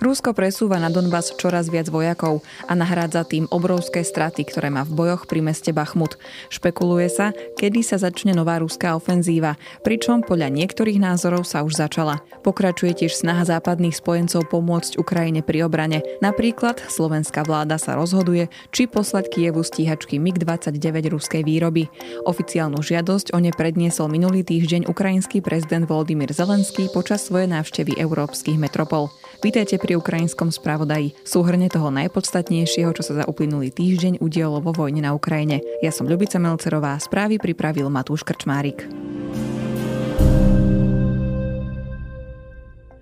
Rusko presúva na Donbass čoraz viac vojakov a nahrádza tým obrovské straty, ktoré má v bojoch pri meste Bachmut. Špekuluje sa, kedy sa začne nová ruská ofenzíva, pričom podľa niektorých názorov sa už začala. Pokračuje tiež snaha západných spojencov pomôcť Ukrajine pri obrane. Napríklad slovenská vláda sa rozhoduje, či poslať Kievu stíhačky MiG-29 ruskej výroby. Oficiálnu žiadosť o ne predniesol minulý týždeň ukrajinský prezident Volodymyr Zelenský počas svojej návštevy európskych metropol. Vítajte pri ukrajinskom spravodaji. Súhrne toho najpodstatnejšieho, čo sa za uplynulý týždeň udialo vo vojne na Ukrajine. Ja som Ľubica Melcerová, správy pripravil Matúš Krčmárik.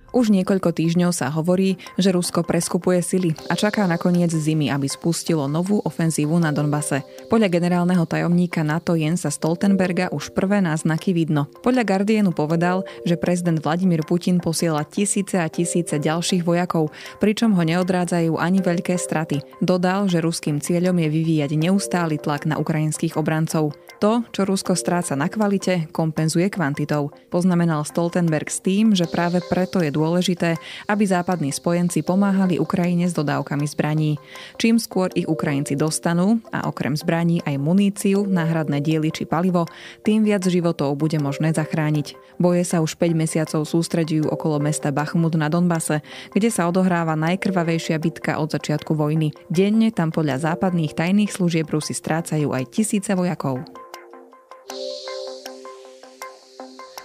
Už niekoľko týždňov sa hovorí, že Rusko preskupuje sily a čaká na koniec zimy, aby spustilo novú ofenzívu na Donbase. Podľa generálneho tajomníka NATO Jensa Stoltenberga už prvé náznaky vidno. Podľa Guardianu povedal, že prezident Vladimír Putin posiela tisíce a tisíce ďalších vojakov, pričom ho neodrádzajú ani veľké straty. Dodal, že ruským cieľom je vyvíjať neustály tlak na ukrajinských obrancov. To, čo Rusko stráca na kvalite, kompenzuje kvantitou. Poznamenal Stoltenberg s tým, že práve preto je dôležité, aby západní spojenci pomáhali Ukrajine s dodávkami zbraní. Čím skôr ich Ukrajinci dostanú, a okrem zbraní aj muníciu, náhradné diely či palivo, tým viac životov bude možné zachrániť. Boje sa už 5 mesiacov sústredujú okolo mesta Bachmut na Donbase, kde sa odohráva najkrvavejšia bitka od začiatku vojny. Denne tam podľa západných tajných služieb Rusy strácajú aj tisíce vojakov.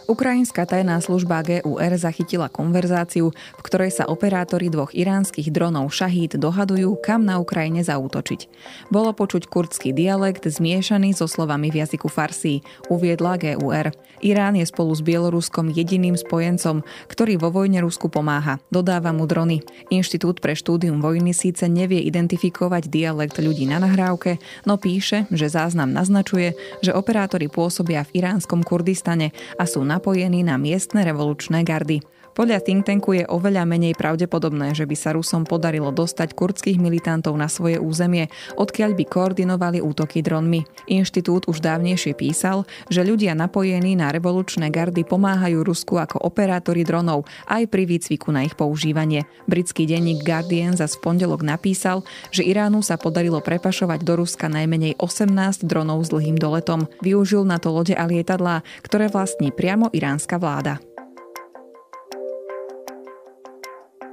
Ukrajinská tajná služba GUR zachytila konverzáciu, v ktorej sa operátori dvoch iránskych dronov Šahíd dohadujú, kam na Ukrajine zaútočiť. Bolo počuť kurdský dialekt zmiešaný so slovami v jazyku Farsi, uviedla GUR. Irán je spolu s Bieloruskom jediným spojencom, ktorý vo vojne Rusku pomáha. Dodáva mu drony. Inštitút pre štúdium vojny síce nevie identifikovať dialekt ľudí na nahrávke, no píše, že záznam naznačuje, že operátori pôsobia v iránskom Kurdistane a sú napojení na miestne revolučné gardy. Podľa think tanku je oveľa menej pravdepodobné, že by sa Rusom podarilo dostať kurdských militantov na svoje územie, odkiaľ by koordinovali útoky dronmi. Inštitút už dávnejšie písal, že ľudia napojení na revolučné gardy pomáhajú Rusku ako operátori dronov aj pri výcviku na ich používanie. Britský denník Guardian za v pondelok napísal, že Iránu sa podarilo prepašovať do Ruska najmenej 18 dronov s dlhým doletom. Využil na to lode a lietadlá, ktoré vlastní priamo iránska vláda.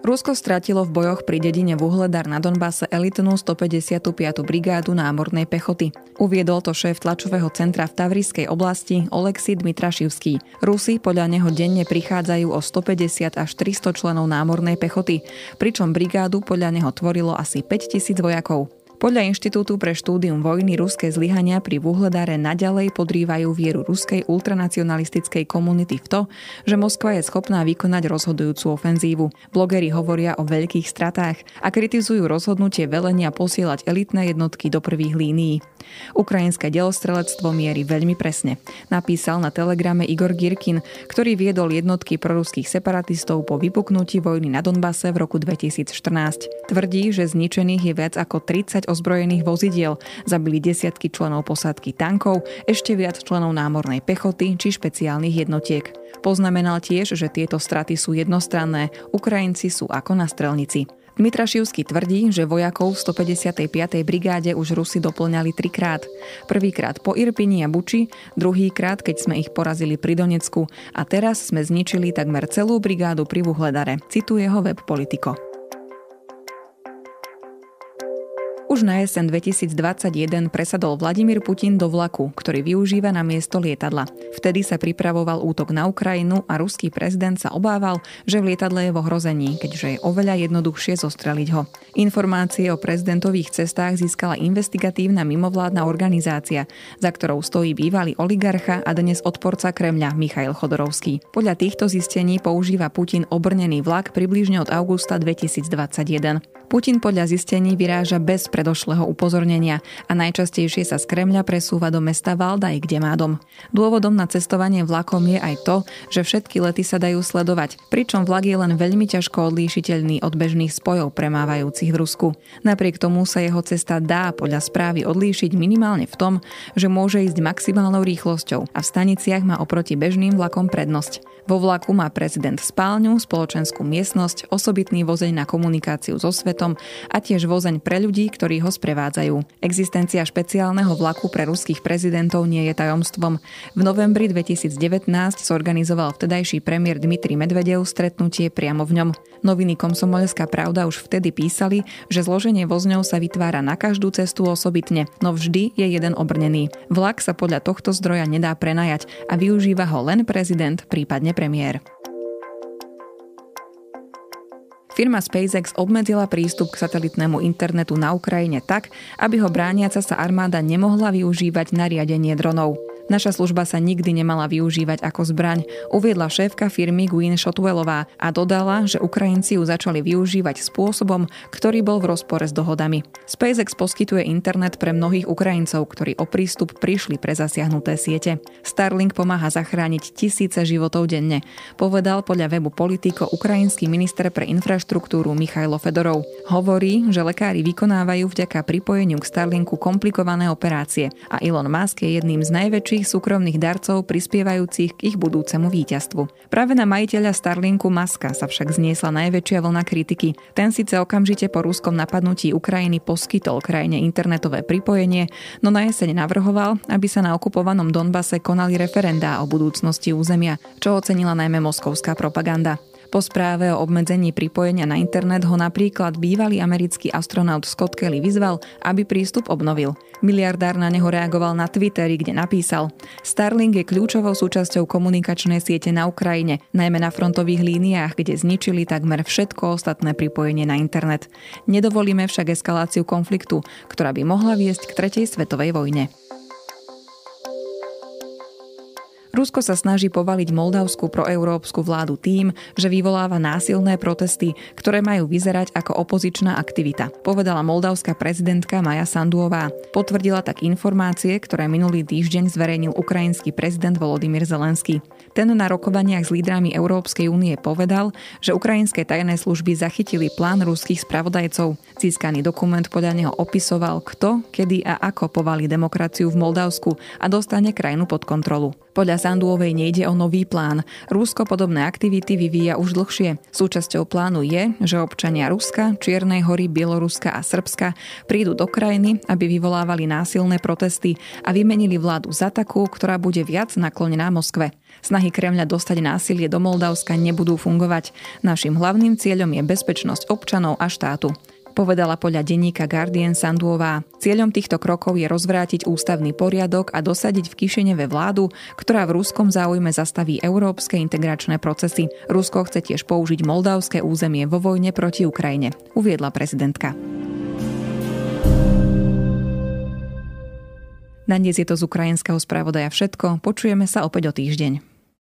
Rusko stratilo v bojoch pri dedine Vuhledar na Donbase elitnú 155. brigádu námornej pechoty. Uviedol to šéf tlačového centra v Tavriskej oblasti Oleksij Dmitrašivský. Rusi podľa neho denne prichádzajú o 150 až 300 členov námornej pechoty, pričom brigádu podľa neho tvorilo asi 5000 vojakov. Podľa Inštitútu pre štúdium vojny ruské zlyhania pri Vuhledare naďalej podrývajú vieru ruskej ultranacionalistickej komunity v to, že Moskva je schopná vykonať rozhodujúcu ofenzívu. Blogeri hovoria o veľkých stratách a kritizujú rozhodnutie velenia posielať elitné jednotky do prvých línií. Ukrajinské delostrelectvo mierí veľmi presne. Napísal na telegrame Igor Girkin, ktorý viedol jednotky proruských separatistov po vypuknutí vojny na Donbase v roku 2014. Tvrdí, že zničených je viac ako 30 ozbrojených vozidiel, zabili desiatky členov posádky tankov, ešte viac členov námornej pechoty či špeciálnych jednotiek. Poznamenal tiež, že tieto straty sú jednostranné, Ukrajinci sú ako na strelnici. Dmitrašivský tvrdí, že vojakov v 155. brigáde už Rusi doplňali trikrát. Prvýkrát po Irpini a Buči, druhýkrát, keď sme ich porazili pri Donecku a teraz sme zničili takmer celú brigádu pri Vuhledare, cituje ho web Politico. Už na jesen 2021 presadol Vladimír Putin do vlaku, ktorý využíva na miesto lietadla. Vtedy sa pripravoval útok na Ukrajinu a ruský prezident sa obával, že v lietadle je v ohrození, keďže je oveľa jednoduchšie zostreliť ho. Informácie o prezidentových cestách získala investigatívna mimovládna organizácia, za ktorou stojí bývalý oligarcha a dnes odporca Kremľa Michail Chodorovský. Podľa týchto zistení používa Putin obrnený vlak približne od augusta 2021. Putin podľa zistení vyráža bez predošlého upozornenia a najčastejšie sa z Kremľa presúva do mesta Valdaj, kde má dom. Dôvodom na cestovanie vlakom je aj to, že všetky lety sa dajú sledovať, pričom vlak je len veľmi ťažko odlíšiteľný od bežných spojov premávajúcich v Rusku. Napriek tomu sa jeho cesta dá podľa správy odlíšiť minimálne v tom, že môže ísť maximálnou rýchlosťou a v staniciach má oproti bežným vlakom prednosť. Vo vlaku má prezident spálňu, spoločenskú miestnosť, osobitný vozeň na komunikáciu so svetom a tiež vozeň pre ľudí, ktorí ho sprevádzajú. Existencia špeciálneho vlaku pre ruských prezidentov nie je tajomstvom. V novembri 2019 zorganizoval vtedajší premiér Dmitri Medvedev stretnutie priamo v ňom. Noviny Komsomolská pravda už vtedy písali, že zloženie vozňov sa vytvára na každú cestu osobitne, no vždy je jeden obrnený. Vlak sa podľa tohto zdroja nedá prenajať a využíva ho len prezident, prípadne premiér. Firma SpaceX obmedzila prístup k satelitnému internetu na Ukrajine tak, aby ho brániaca sa armáda nemohla využívať na riadenie dronov. Naša služba sa nikdy nemala využívať ako zbraň, uviedla šéfka firmy Gwyn Shotwellová a dodala, že Ukrajinci ju začali využívať spôsobom, ktorý bol v rozpore s dohodami. SpaceX poskytuje internet pre mnohých Ukrajincov, ktorí o prístup prišli pre zasiahnuté siete. Starlink pomáha zachrániť tisíce životov denne, povedal podľa webu Politico ukrajinský minister pre infraštruktúru Michailo Fedorov. Hovorí, že lekári vykonávajú vďaka pripojeniu k Starlinku komplikované operácie a Elon Musk je jedným z najväčších ďalších súkromných darcov prispievajúcich k ich budúcemu víťazstvu. Práve na majiteľa Starlinku Maska sa však zniesla najväčšia vlna kritiky. Ten síce okamžite po ruskom napadnutí Ukrajiny poskytol krajine internetové pripojenie, no na jeseň navrhoval, aby sa na okupovanom Donbase konali referendá o budúcnosti územia, čo ocenila najmä moskovská propaganda. Po správe o obmedzení pripojenia na internet ho napríklad bývalý americký astronaut Scott Kelly vyzval, aby prístup obnovil. Miliardár na neho reagoval na Twitteri, kde napísal Starlink je kľúčovou súčasťou komunikačnej siete na Ukrajine, najmä na frontových líniách, kde zničili takmer všetko ostatné pripojenie na internet. Nedovolíme však eskaláciu konfliktu, ktorá by mohla viesť k tretej svetovej vojne. Rusko sa snaží povaliť moldavskú proeurópsku vládu tým, že vyvoláva násilné protesty, ktoré majú vyzerať ako opozičná aktivita, povedala moldavská prezidentka Maja Sanduová. Potvrdila tak informácie, ktoré minulý týždeň zverejnil ukrajinský prezident Volodymyr Zelenský. Ten na rokovaniach s lídrami Európskej únie povedal, že ukrajinské tajné služby zachytili plán ruských spravodajcov. Získaný dokument podľa neho opisoval, kto, kedy a ako povali demokraciu v Moldavsku a dostane krajinu pod kontrolu. Podľa Sanduovej nejde o nový plán. Rusko podobné aktivity vyvíja už dlhšie. Súčasťou plánu je, že občania Ruska, Čiernej hory, Bieloruska a Srbska prídu do krajiny, aby vyvolávali násilné protesty a vymenili vládu za takú, ktorá bude viac naklonená Moskve. Snahy Kremľa dostať násilie do Moldavska nebudú fungovať. Našim hlavným cieľom je bezpečnosť občanov a štátu povedala podľa denníka Guardian Sanduová. Cieľom týchto krokov je rozvrátiť ústavný poriadok a dosadiť v Kišeneve vládu, ktorá v ruskom záujme zastaví európske integračné procesy. Rusko chce tiež použiť moldavské územie vo vojne proti Ukrajine, uviedla prezidentka. Na dnes je to z ukrajinského spravodaja všetko. Počujeme sa opäť o týždeň.